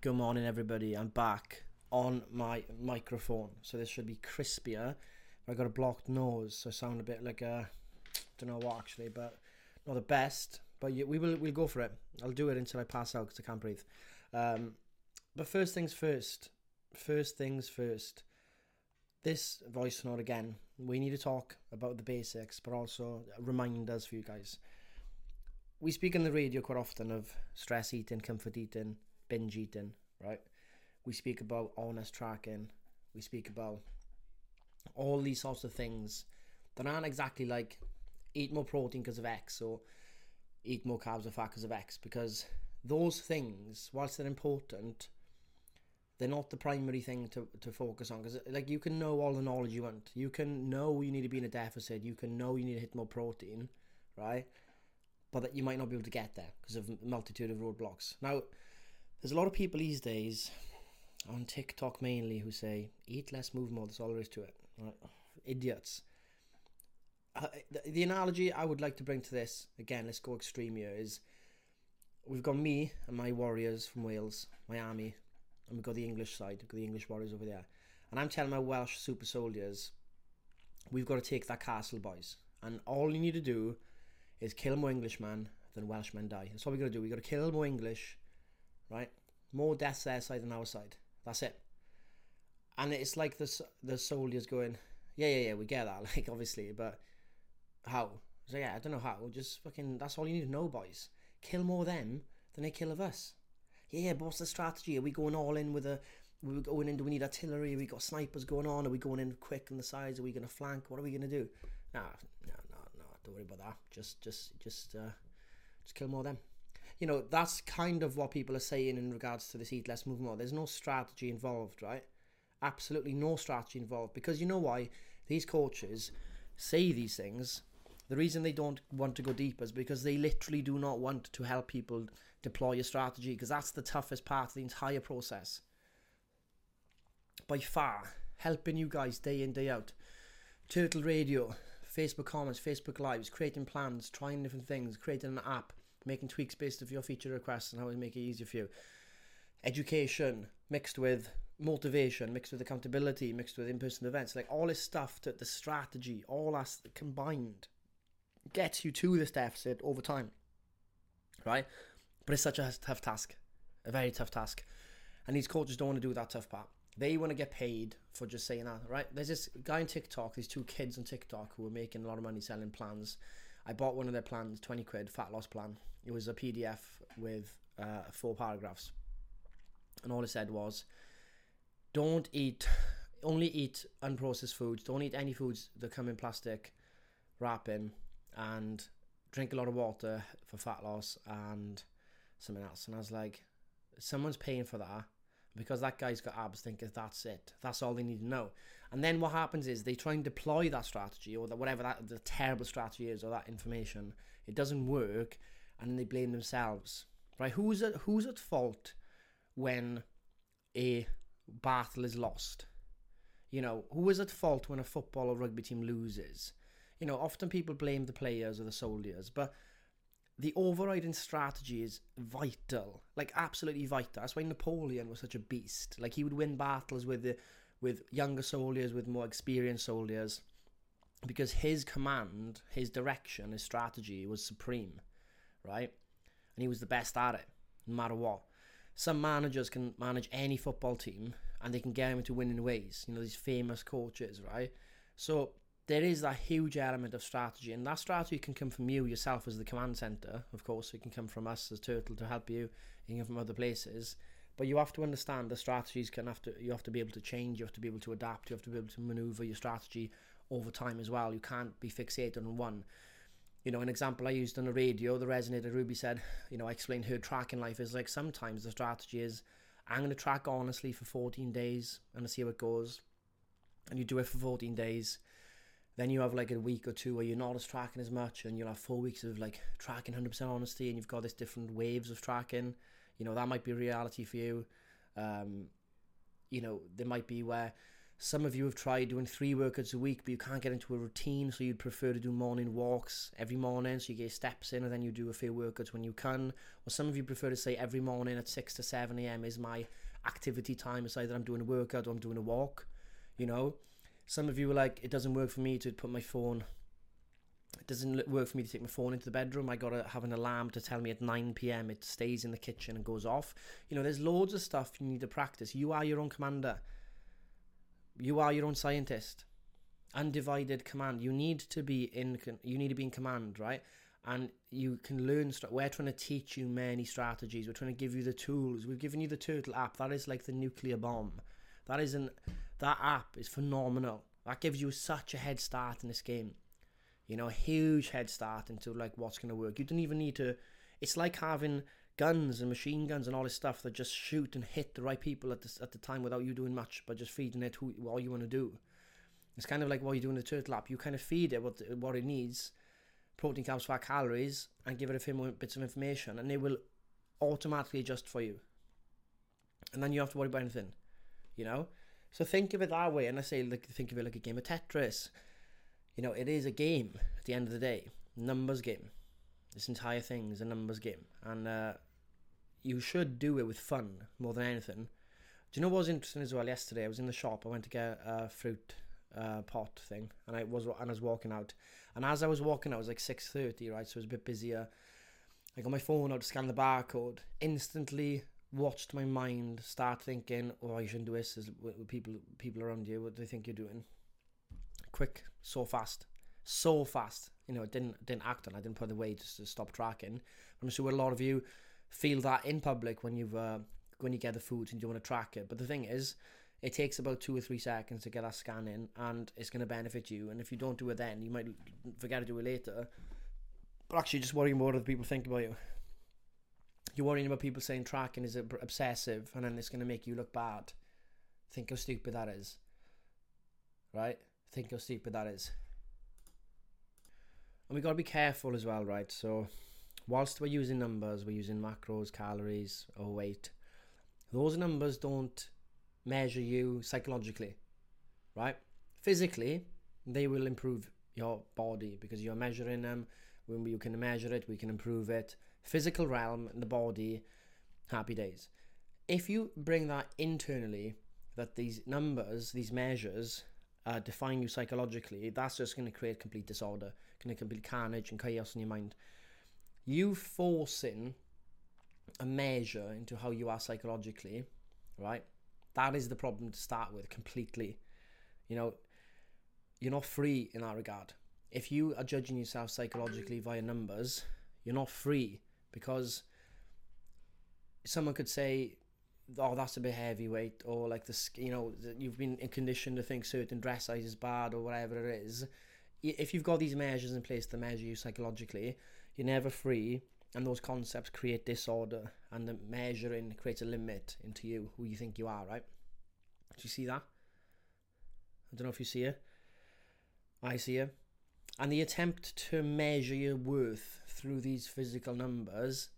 Good morning, everybody. I'm back on my microphone, so this should be crispier. I got a blocked nose, so I sound a bit like a don't know what actually, but not the best. But we will we'll go for it. I'll do it until I pass out because I can't breathe. Um, but first things first. First things first. This voice note again. We need to talk about the basics, but also remind reminders for you guys. We speak on the radio quite often of stress eating, comfort eating, binge eating, right? We speak about honest tracking. We speak about all these sorts of things that aren't exactly like eat more protein because of X or eat more carbs or fat because of X because those things, whilst they're important, they're not the primary thing to, to focus on because like you can know all the knowledge you want you can know you need to be in a deficit you can know you need to hit more protein right but that you might not be able to get there because of multitude of roadblocks now there's a lot of people these days on tiktok mainly who say eat less move more that's all there is to it right? idiots uh, the, the analogy i would like to bring to this again let's go extreme here is we've got me and my warriors from wales my army and we've got the English side, we've got the English Warriors over there. And I'm telling my Welsh super soldiers, we've got to take that castle, boys. And all you need to do is kill more Englishmen than Welshmen die. That's all we got to do. We got to kill more English, right? More deaths their side than our side. That's it. And it's like the the soldiers going, yeah, yeah, yeah, we get that, like obviously, but how? So yeah, I don't know how. Just fucking. That's all you need to know, boys. Kill more of them than they kill of us yeah, but what's the strategy? Are we going all in with a? We going in? Do we need artillery? We got snipers going on? Are we going in quick on the sides? Are we going to flank? What are we going to do? Nah, no, no, no. Don't worry about that. Just, just, just, uh, just kill more of them. You know, that's kind of what people are saying in regards to this eat less, move more. There's no strategy involved, right? Absolutely no strategy involved because you know why these coaches say these things. The reason they don't want to go deeper is because they literally do not want to help people deploy a strategy because that's the toughest part of the entire process. By far, helping you guys day in, day out. Turtle Radio, Facebook comments, Facebook Lives, creating plans, trying different things, creating an app, making tweaks based off your feature requests and how we make it easier for you. Education mixed with motivation, mixed with accountability, mixed with in person events, like all this stuff that the strategy, all that combined, gets you to this deficit over time. Right? But it's such a tough task, a very tough task. And these coaches don't want to do that tough part. They want to get paid for just saying that, right? There's this guy on TikTok, these two kids on TikTok who are making a lot of money selling plans. I bought one of their plans, 20 quid, fat loss plan. It was a PDF with uh, four paragraphs. And all it said was, don't eat, only eat unprocessed foods. Don't eat any foods that come in plastic wrapping and drink a lot of water for fat loss and something else. And I was like, someone's paying for that because that guy's got abs thinking that's it. That's all they need to know. And then what happens is they try and deploy that strategy or whatever that the terrible strategy is or that information. It doesn't work and then they blame themselves. Right? Who's at who's at fault when a battle is lost? You know, who is at fault when a football or rugby team loses? You know, often people blame the players or the soldiers, but the overriding strategy is vital, like absolutely vital. That's why Napoleon was such a beast. Like he would win battles with the, with younger soldiers, with more experienced soldiers, because his command, his direction, his strategy was supreme, right? And he was the best at it, no matter what. Some managers can manage any football team and they can get them into winning ways. You know these famous coaches, right? So there is that huge element of strategy, and that strategy can come from you yourself as the command center. Of course, it can come from us as Turtle to help you. It can come from other places, but you have to understand the strategies can have to. You have to be able to change. You have to be able to adapt. You have to be able to maneuver your strategy over time as well. You can't be fixated on one. you know, an example I used on the radio the resonated, Ruby said, you know, I explained her track in life is like sometimes the strategy is I'm going to track honestly for 14 days and see how it goes. And you do it for 14 days. Then you have like a week or two where you're not as tracking as much and you'll have four weeks of like tracking 100% honesty and you've got this different waves of tracking. You know, that might be reality for you. Um, you know, there might be where Some of you have tried doing three workouts a week, but you can't get into a routine, so you'd prefer to do morning walks every morning, so you get steps in, and then you do a few workouts when you can. Or some of you prefer to say every morning at 6 to 7 a.m. is my activity time. It's either I'm doing a workout or I'm doing a walk, you know. Some of you are like, it doesn't work for me to put my phone it doesn't work for me to take my phone into the bedroom. I gotta have an alarm to tell me at 9 p.m. it stays in the kitchen and goes off. You know, there's loads of stuff you need to practice. You are your own commander. You are your own scientist. Undivided command. You need to be in. You need to be in command, right? And you can learn. We're trying to teach you many strategies. We're trying to give you the tools. We've given you the Turtle app. That is like the nuclear bomb. That isn't. That app is phenomenal. That gives you such a head start in this game. You know, a huge head start into like what's going to work. You don't even need to. It's like having guns and machine guns and all this stuff that just shoot and hit the right people at the, at the time without you doing much, but just feeding it who, all you want to do. It's kind of like what you do in the turtle app. You kind of feed it what what it needs, protein, carbs, fat, calories, and give it a few more bits of information, and it will automatically adjust for you. And then you have to worry about anything, you know. So think of it that way, and I say like think of it like a game of Tetris. You know, it is a game at the end of the day, numbers game. This entire thing is a numbers game, and uh, you should do it with fun more than anything. Do you know what was interesting as well? Yesterday, I was in the shop. I went to get a fruit uh, pot thing, and I was and I was walking out. And as I was walking it was like six thirty, right? So it was a bit busier. I got my phone out to scan the barcode. Instantly watched my mind start thinking, "Oh, you shouldn't do this." There's people people around you. What do they think you're doing? Quick, so fast, so fast. You know, it didn't didn't act on. I didn't put the way just to stop tracking. I'm sure a lot of you feel that in public when you've uh, when you get the food and you want to track it. But the thing is, it takes about two or three seconds to get that scan in, and it's going to benefit you. And if you don't do it then, you might forget to do it later. But actually, just worrying what other people think about you. You're worrying about people saying tracking is obsessive, and then it's going to make you look bad. Think how stupid that is. Right? Think how stupid that is. And we got to be careful as well, right? So, whilst we're using numbers, we're using macros, calories, or weight. Those numbers don't measure you psychologically, right? Physically, they will improve your body because you're measuring them. When you can measure it, we can improve it. Physical realm, the body, happy days. If you bring that internally, that these numbers, these measures, uh, define you psychologically, that's just going to create complete disorder, going to complete carnage and chaos in your mind. You forcing a measure into how you are psychologically, right? That is the problem to start with completely. You know, you're not free in that regard. If you are judging yourself psychologically via numbers, you're not free because someone could say, "Oh, that's a bit heavyweight," or like this, you know, you've been conditioned to think certain dress size is bad or whatever it is. If you've got these measures in place to measure you psychologically, you're never free and those concepts create disorder and the measuring creates a limit into you who you think you are right? Do you see that? I don't know if you see it. I see it. And the attempt to measure your worth through these physical numbers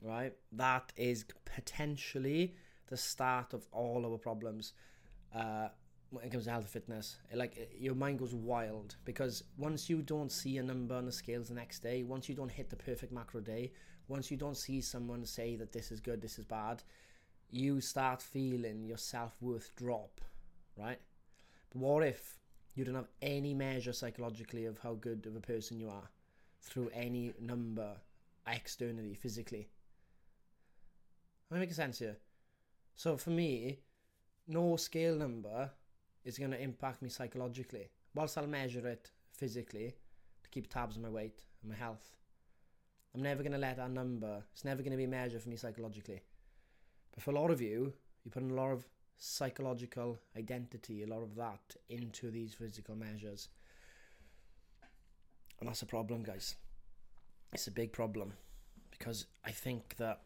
right that is potentially the start of all our problems. Uh, when it comes to health and fitness. Like your mind goes wild because once you don't see a number on the scales the next day, once you don't hit the perfect macro day, once you don't see someone say that this is good, this is bad, you start feeling your self worth drop, right? But what if you don't have any measure psychologically of how good of a person you are through any number externally, physically? Am I making sense here? So for me, no scale number is going to impact me psychologically. Whilst I'll measure it physically to keep tabs on my weight and my health, I'm never going to let that number, it's never going to be a measure for me psychologically. But for a lot of you, you put in a lot of psychological identity, a lot of that into these physical measures. And that's a problem, guys. It's a big problem because I think that,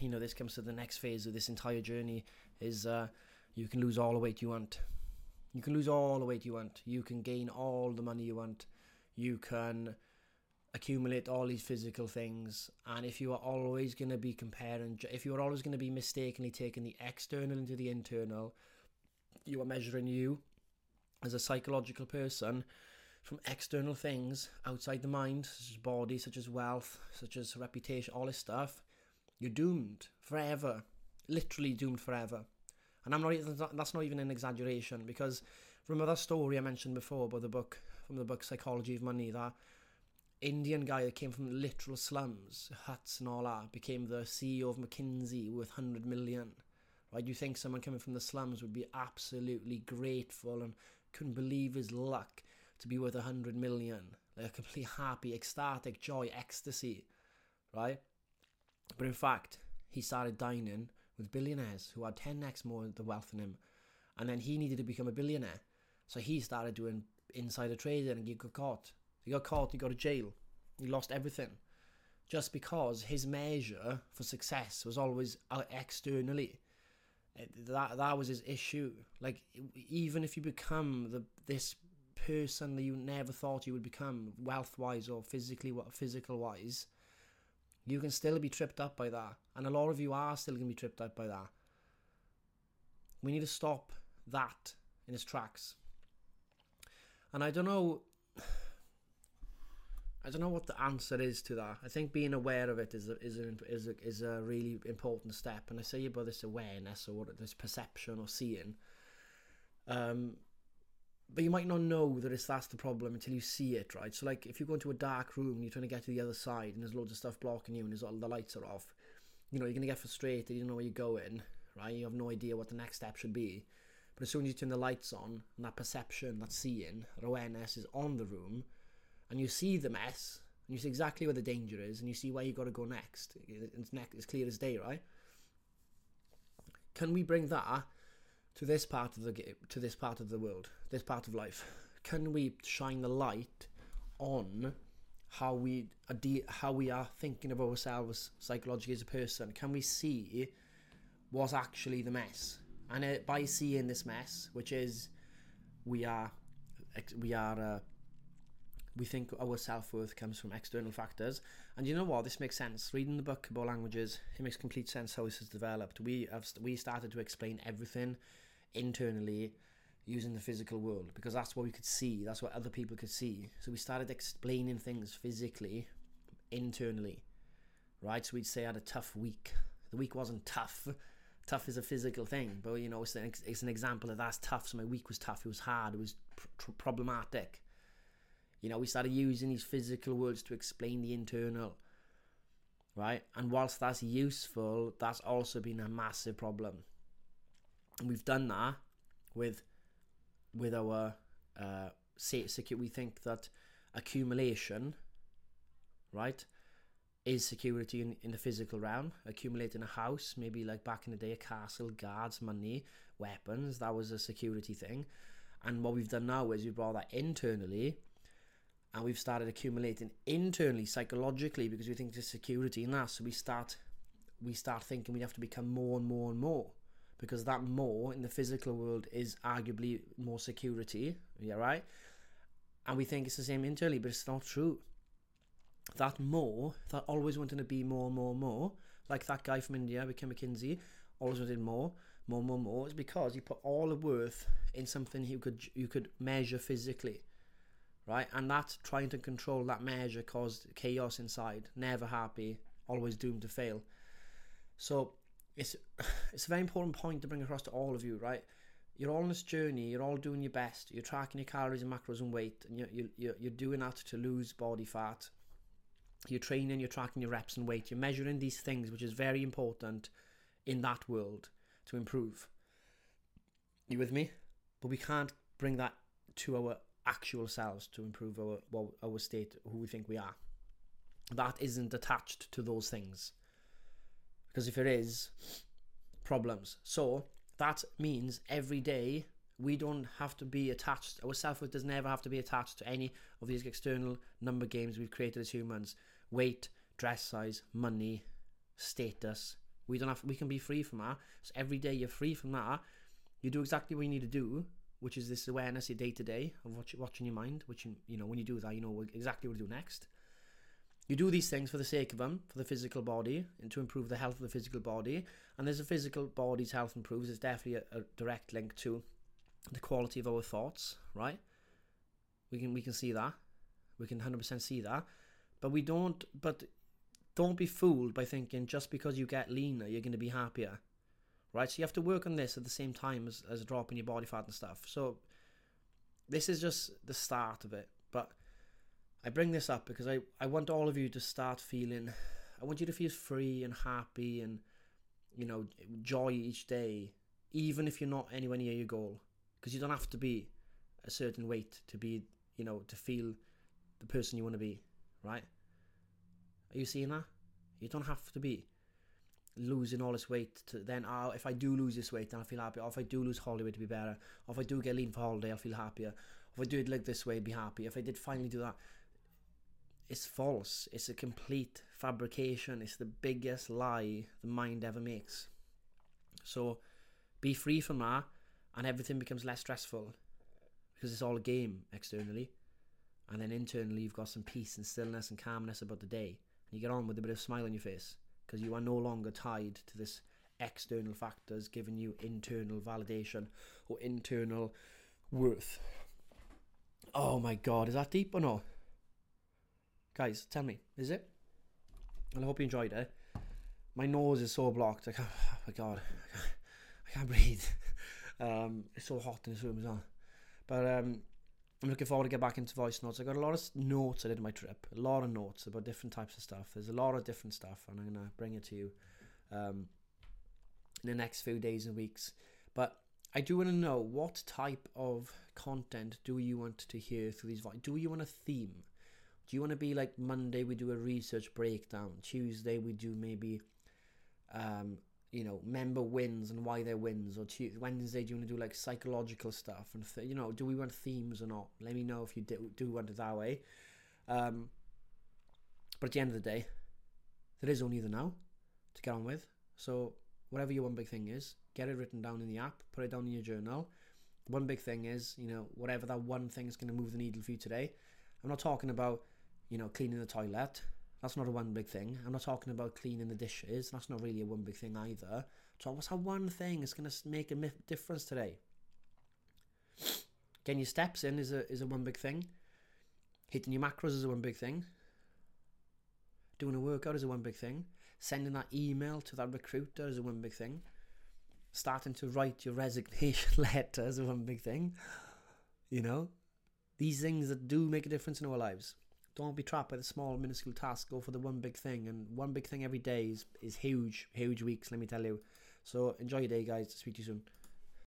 you know, this comes to the next phase of this entire journey is uh, you can lose all the weight you want you can lose all the weight you want. You can gain all the money you want. You can accumulate all these physical things. And if you are always going to be comparing, if you are always going to be mistakenly taking the external into the internal, You are measuring you as a psychological person from external things outside the mind, such as body, such as wealth, such as reputation, all this stuff. You're doomed forever, literally doomed forever. And I'm not. That's not even an exaggeration because remember that story I mentioned before about the book from the book Psychology of Money that Indian guy that came from literal slums, huts and all that, became the CEO of McKinsey with 100 million. Right? You think someone coming from the slums would be absolutely grateful and couldn't believe his luck to be worth 100 million. Like a complete happy, ecstatic joy, ecstasy. Right? But in fact, he started dining with billionaires who had 10x more the wealth than him. And then he needed to become a billionaire. So he started doing insider trading and he got caught. He got caught, he got to jail. He lost everything. Just because his measure for success was always uh, externally. That that was his issue. Like even if you become the this person that you never thought you would become, wealth wise or physically what physical wise, you can still be tripped up by that, and a lot of you are still gonna be tripped up by that. We need to stop that in its tracks. And I don't know I don't know what the answer is to that. I think being aware of it is a, is a, is a, is a really important step. And I say about this awareness or this perception or seeing. Um, but you might not know that it's that's the problem until you see it, right? So like if you go into a dark room and you're trying to get to the other side and there's loads of stuff blocking you and there's all the lights are off, you know, you're gonna get frustrated, you don't know where you're going, right? You have no idea what the next step should be. But as soon as you turn the lights on and that perception, that seeing, that awareness is on the room, and you see the mess and you see exactly where the danger is and you see where you got to go next it's next it's clear as day right can we bring that to this part of the to this part of the world this part of life can we shine the light on how we are how we are thinking of ourselves psychologically as a person? Can we see what's actually the mess? And uh, by seeing this mess which is we are we are uh, we think our self worth comes from external factors. And you know what? This makes sense. Reading the book about languages, it makes complete sense how this has developed. We have we started to explain everything internally using the physical world because that's what we could see. That's what other people could see. So we started explaining things physically, internally, right? So we'd say I had a tough week. The week wasn't tough. Tough is a physical thing, but you know it's an, it's an example of that's tough. So my week was tough. It was hard. It was pr- problematic you know, we started using these physical words to explain the internal, right? And whilst that's useful, that's also been a massive problem. And we've done that with with our uh, secure. We think that accumulation, right, is security in, in the physical realm. Accumulating a house, maybe like back in the day, a castle, guards, money, weapons. That was a security thing. And what we've done now is we brought that internally and we've started accumulating internally psychologically because we think there's security in that. So we start we start thinking we have to become more and more and more because that more in the physical world is arguably more security. Yeah right? And we think it's the same internally but it's not true. That more that always wanting to be more and more and more like that guy from india became mckinsey always wanted more more more more is because he put all the worth in something he could you could measure physically right? And that trying to control that measure caused chaos inside. Never happy, always doomed to fail. So it's it's a very important point to bring across to all of you, right? You're all on this journey. You're all doing your best. You're tracking your calories and macros and weight, and you're you're you're doing that to lose body fat. You're training. You're tracking your reps and weight. You're measuring these things, which is very important in that world to improve. You with me? But we can't bring that to our actual selves to improve our our state, who we think we are. That isn't attached to those things. Because if it is, problems. So that means every day we don't have to be attached. Our self does never have to be attached to any of these external number games we've created as humans. Weight, dress size, money, status. We don't have. We can be free from that. So every day you're free from that. You do exactly what you need to do which is this awareness your day to day of what you're watching your mind, which you know when you do that, you know exactly what to do next. You do these things for the sake of them, for the physical body, and to improve the health of the physical body. And there's a physical body's health improves. There's definitely a, a direct link to the quality of our thoughts, right? We can we can see that. We can 100% see that. But we don't but don't be fooled by thinking just because you get leaner you're going to be happier. Right? So you have to work on this at the same time as as dropping your body fat and stuff. So this is just the start of it. But I bring this up because I, I want all of you to start feeling I want you to feel free and happy and you know joy each day even if you're not anywhere near your goal because you don't have to be a certain weight to be you know to feel the person you want to be right are you seeing that you don't have to be losing all this weight to then oh, if I do lose this weight then I feel happy or if I do lose holiday to be better. Or if I do get lean for holiday I'll feel happier. If I do it like this way I'd be happy. If I did finally do that it's false. It's a complete fabrication. It's the biggest lie the mind ever makes. So be free from that and everything becomes less stressful because it's all a game externally. And then internally you've got some peace and stillness and calmness about the day. And you get on with a bit of smile on your face because you are no longer tied to this external factors giving you internal validation or internal worth oh my god is that deep or not guys tell me is it? And i hope you enjoyed it. My nose is so blocked I can't, oh my god I can't breathe. Um, it's so hot in this room as well. But um, I'm looking forward to get back into voice notes. I got a lot of notes I did my trip, a lot of notes about different types of stuff. There's a lot of different stuff, and I'm gonna bring it to you um, in the next few days and weeks. But I do want to know what type of content do you want to hear through these? Voice? Do you want a theme? Do you want to be like Monday we do a research breakdown, Tuesday we do maybe um, you know member wins and why they're wins or Tuesday, Wednesday do you want to do like psychological stuff and th- you know do we want themes or not? Let me know if you do, do want it that way. Um, but at the end of the day there is only the now to get on with. So whatever your one big thing is get it written down in the app put it down in your journal. One big thing is you know whatever that one thing is going to move the needle for you today. I'm not talking about you know cleaning the toilet that's not a one big thing. I'm not talking about cleaning the dishes. That's not really a one big thing either. So what's that one thing that's going to make a difference today? Getting your steps in is a is a one big thing. Hitting your macros is a one big thing. Doing a workout is a one big thing. Sending that email to that recruiter is a one big thing. Starting to write your resignation letter is a one big thing. You know, these things that do make a difference in our lives. Don't be trapped by the small, minuscule task. Go for the one big thing, and one big thing every day is, is huge, huge weeks. Let me tell you. So enjoy your day, guys. Speak to you soon.